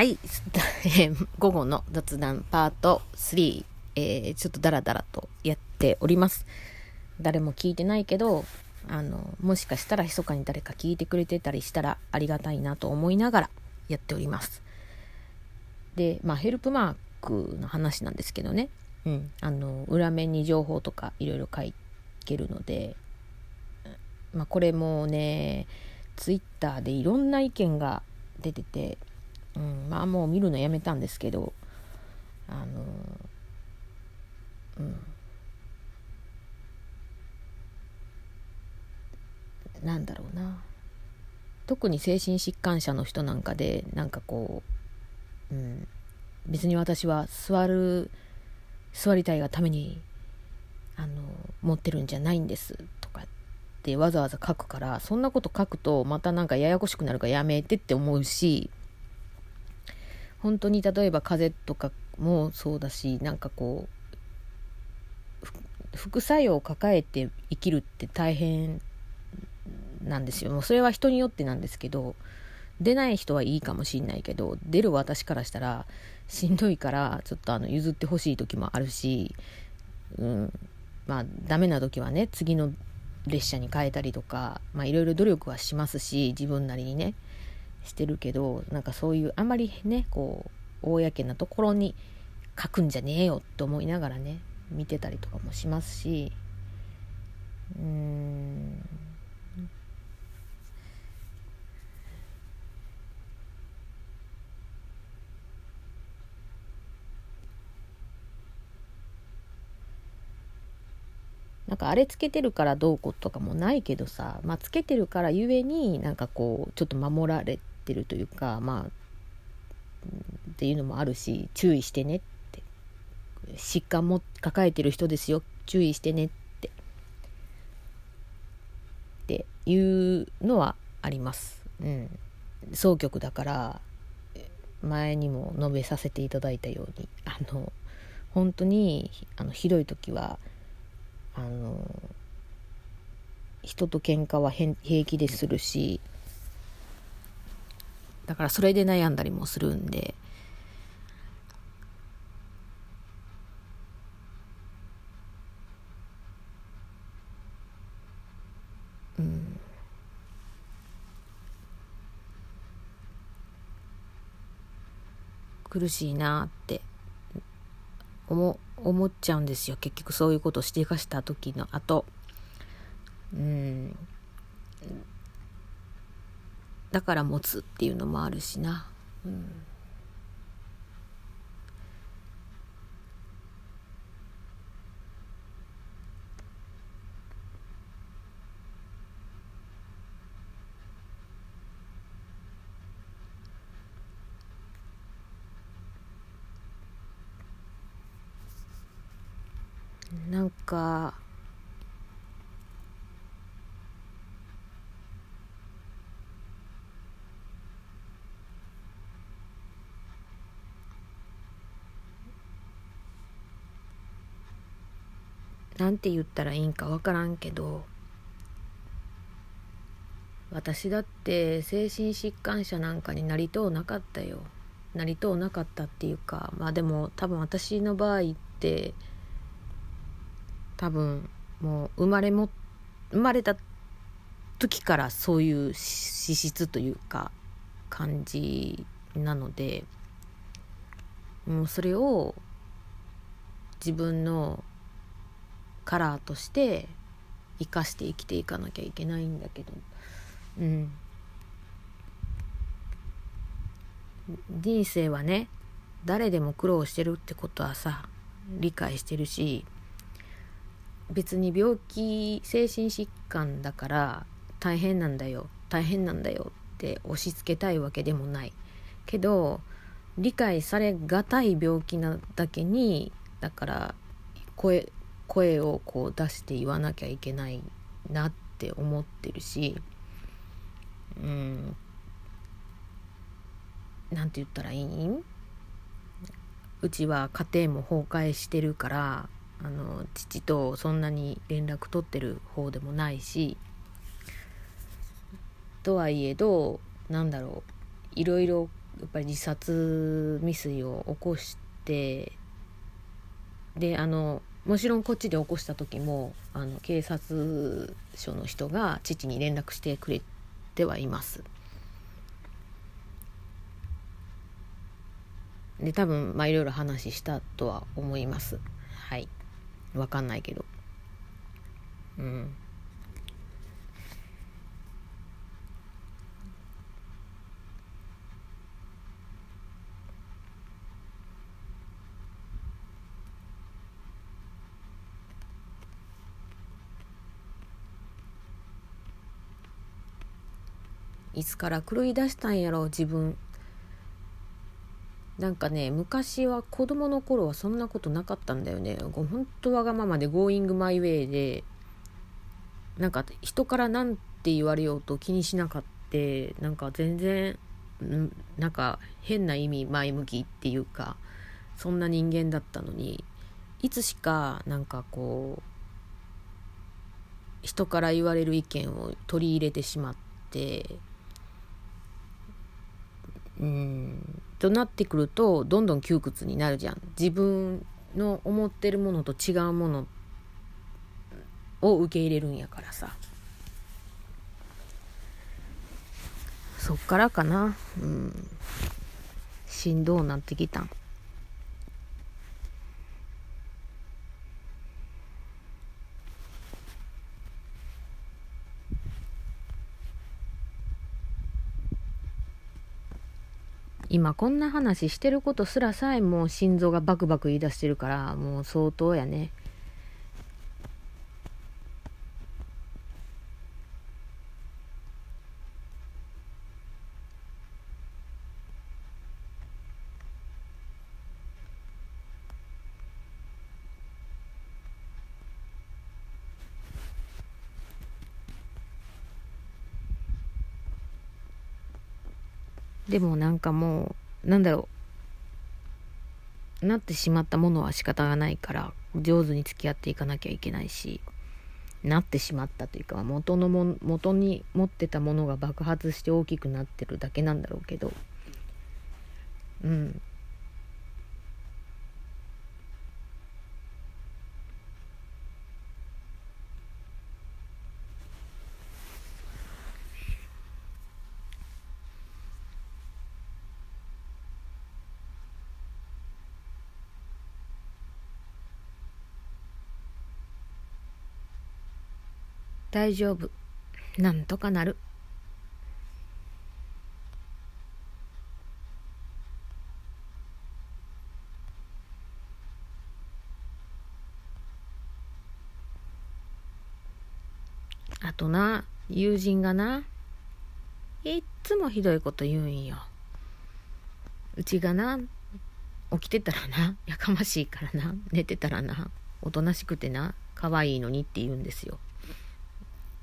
はい、午後の雑談パート3、えー、ちょっとダラダラとやっております。誰も聞いてないけど、あの、もしかしたら密かに誰か聞いてくれてたりしたらありがたいなと思いながらやっております。で、まあ、ヘルプマークの話なんですけどね、うん、あの、裏面に情報とかいろいろ書けるので、まあ、これもね、ツイッターでいろんな意見が出てて、うん、まあもう見るのやめたんですけどあのうん。なんだろうな。特に精神疾患者の人なんかでなんかこう、うん、別に私は座る座りたいがためにあの持ってるんじゃないんですとかってわざわざ書くからそんなこと書くとまたなんかややこしくなるからやめてって思うし本当に例えば風邪とかもそうだしなんかこう副作用を抱えて生きるって大変なんですよ。もうそれは人によってなんですけど出ない人はいいかもしんないけど出る私からしたらしんどいからちょっとあの譲ってほしい時もあるし、うん、まあダメな時はね次の列車に変えたりとかいろいろ努力はしますし自分なりにね。してるけどなんかそういうあまりねこう公なところに書くんじゃねえよって思いながらね見てたりとかもしますしうん。なんかあれつけてるからどうこうとかもないけどさ、まあ、つけてるからゆえになんかこうちょっと守られててるというかまあっていうのもあるし注意してねって。疾患も抱えてる人ですよ。注意してねって。っていうのはあります。うん、総局だから前にも述べさせていただいたようにあの本当にあのひどい時はあの人と喧嘩は平気でするしだからそれで悩んだりもするんで。うん。苦しいなって。思思っちゃうんですよ。結局そういうことをしていかした時の後。うん。だから持つっていうのもあるしな。うん。なんかなんて言ったらいいんか分からんけど私だって精神疾患者なんかになりとうなかったよ。なりとうなかったっていうかまあでも多分私の場合って多分もう生まれも生まれた時からそういう資質というか感じなのでもうそれを自分のカラーとして生かして生きていかなきゃいけないんだけど。うん。人生はね誰でも苦労してるってことはさ理解してるし別に病気精神疾患だから大変なんだよ大変なんだよって押し付けたいわけでもない。けど理解されがたい病気なだけにだから声声をこう出して言わなきゃいけないなって思ってるしうんなんて言ったらいいん？うちは家庭も崩壊してるからあの父とそんなに連絡取ってる方でもないしとはいえどなんだろういろいろやっぱり自殺未遂を起こしてであのもちろんこっちで起こした時もあの警察署の人が父に連絡してくれてはいます。で多分まあいろいろ話したとは思います。はい。わかんないけど。うん。いつから狂い出したんやろ自分。なんかね昔は子供の頃はそんなことなかったんだよね。ほんとわがままで「Going my way で」なんか人から何て言われようと気にしなかってなんか全然なんか変な意味前向きっていうかそんな人間だったのにいつしかなんかこう人から言われる意見を取り入れてしまってうん。となってくるとどんどん窮屈になるじゃん。自分の思ってるものと違うものを受け入れるんやからさ。そっからかな。うん。しんどうなってきたん。今こんな話してることすらさえもう心臓がバクバク言い出してるからもう相当やね。でもなんかもうなんだろうなってしまったものは仕方がないから上手に付き合っていかなきゃいけないしなってしまったというか元のも元に持ってたものが爆発して大きくなってるだけなんだろうけどうん。大丈夫。なんとかなる。あとな友人がないっつもひどいこと言うんよ。うちがな起きてたらなやかましいからな寝てたらなおとなしくてな可愛いのにって言うんですよ。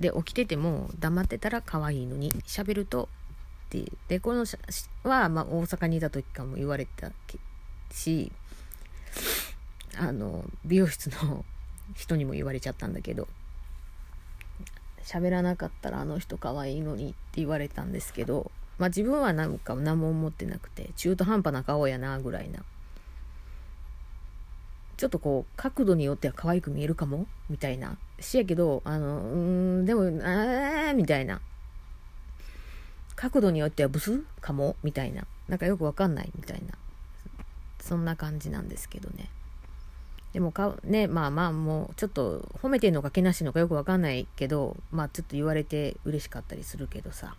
で起きてても黙ってたら可愛いのに喋るとっていう。でこのは、まあ、大阪にいた時からも言われたしあの美容室の人にも言われちゃったんだけど喋らなかったらあの人可愛いのにって言われたんですけどまあ自分はなんか何も思ってなくて中途半端な顔やなぐらいなちょっとこう角度によっては可愛く見えるかも？みたいな。しやけどあのうんでもあーみたいな。角度によってはブス？かも？みたいな。なんかよくわかんない？みたいな。そんな感じなんですけどね。でもかねまあまあもうちょっと褒めてんのかけなしのかよくわかんないけどまあちょっと言われて嬉しかったりするけどさ。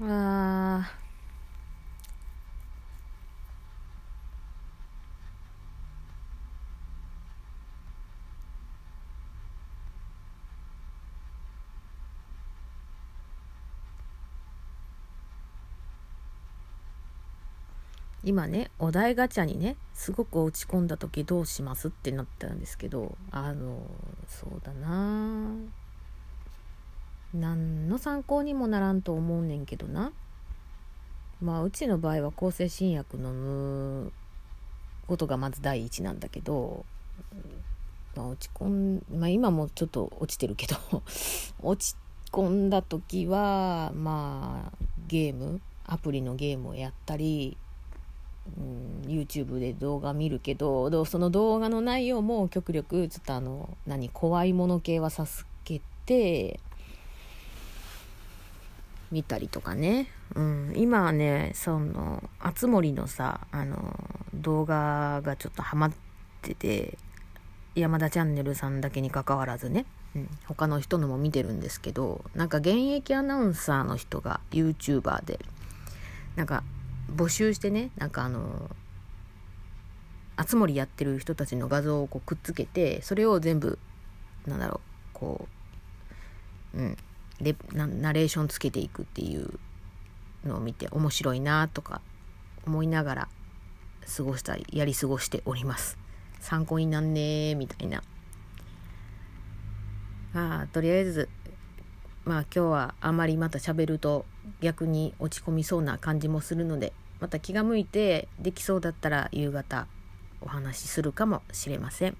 あ今ねお題ガチャにねすごく落ち込んだ時どうしますってなったんですけどあのそうだな。何の参考にもならんと思うねんけどな。まあうちの場合は抗生新薬飲むことがまず第一なんだけど、まあ、落ち込ん、まあ、今もちょっと落ちてるけど 落ち込んだ時はまあゲームアプリのゲームをやったり、うん、YouTube で動画見るけどその動画の内容も極力ちょっとあの何怖いもの系は授けて見たりとかね、うん、今はねそのあつ森のさあの動画がちょっとハマってて山田チャンネルさんだけにかかわらずね、うん、他の人のも見てるんですけどなんか現役アナウンサーの人が YouTuber でなんか募集してねなんかあのあつ森やってる人たちの画像をこうくっつけてそれを全部なんだろうこううん。レナレーションつけていくっていうのを見て面白いなとか思いながら過ごしたりやり過ごしております。参考になんねーみたいな。あとりあえずまあ今日はあまりまた喋ると逆に落ち込みそうな感じもするのでまた気が向いてできそうだったら夕方お話しするかもしれません。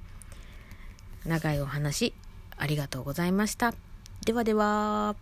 長いお話ありがとうございました。ではでは。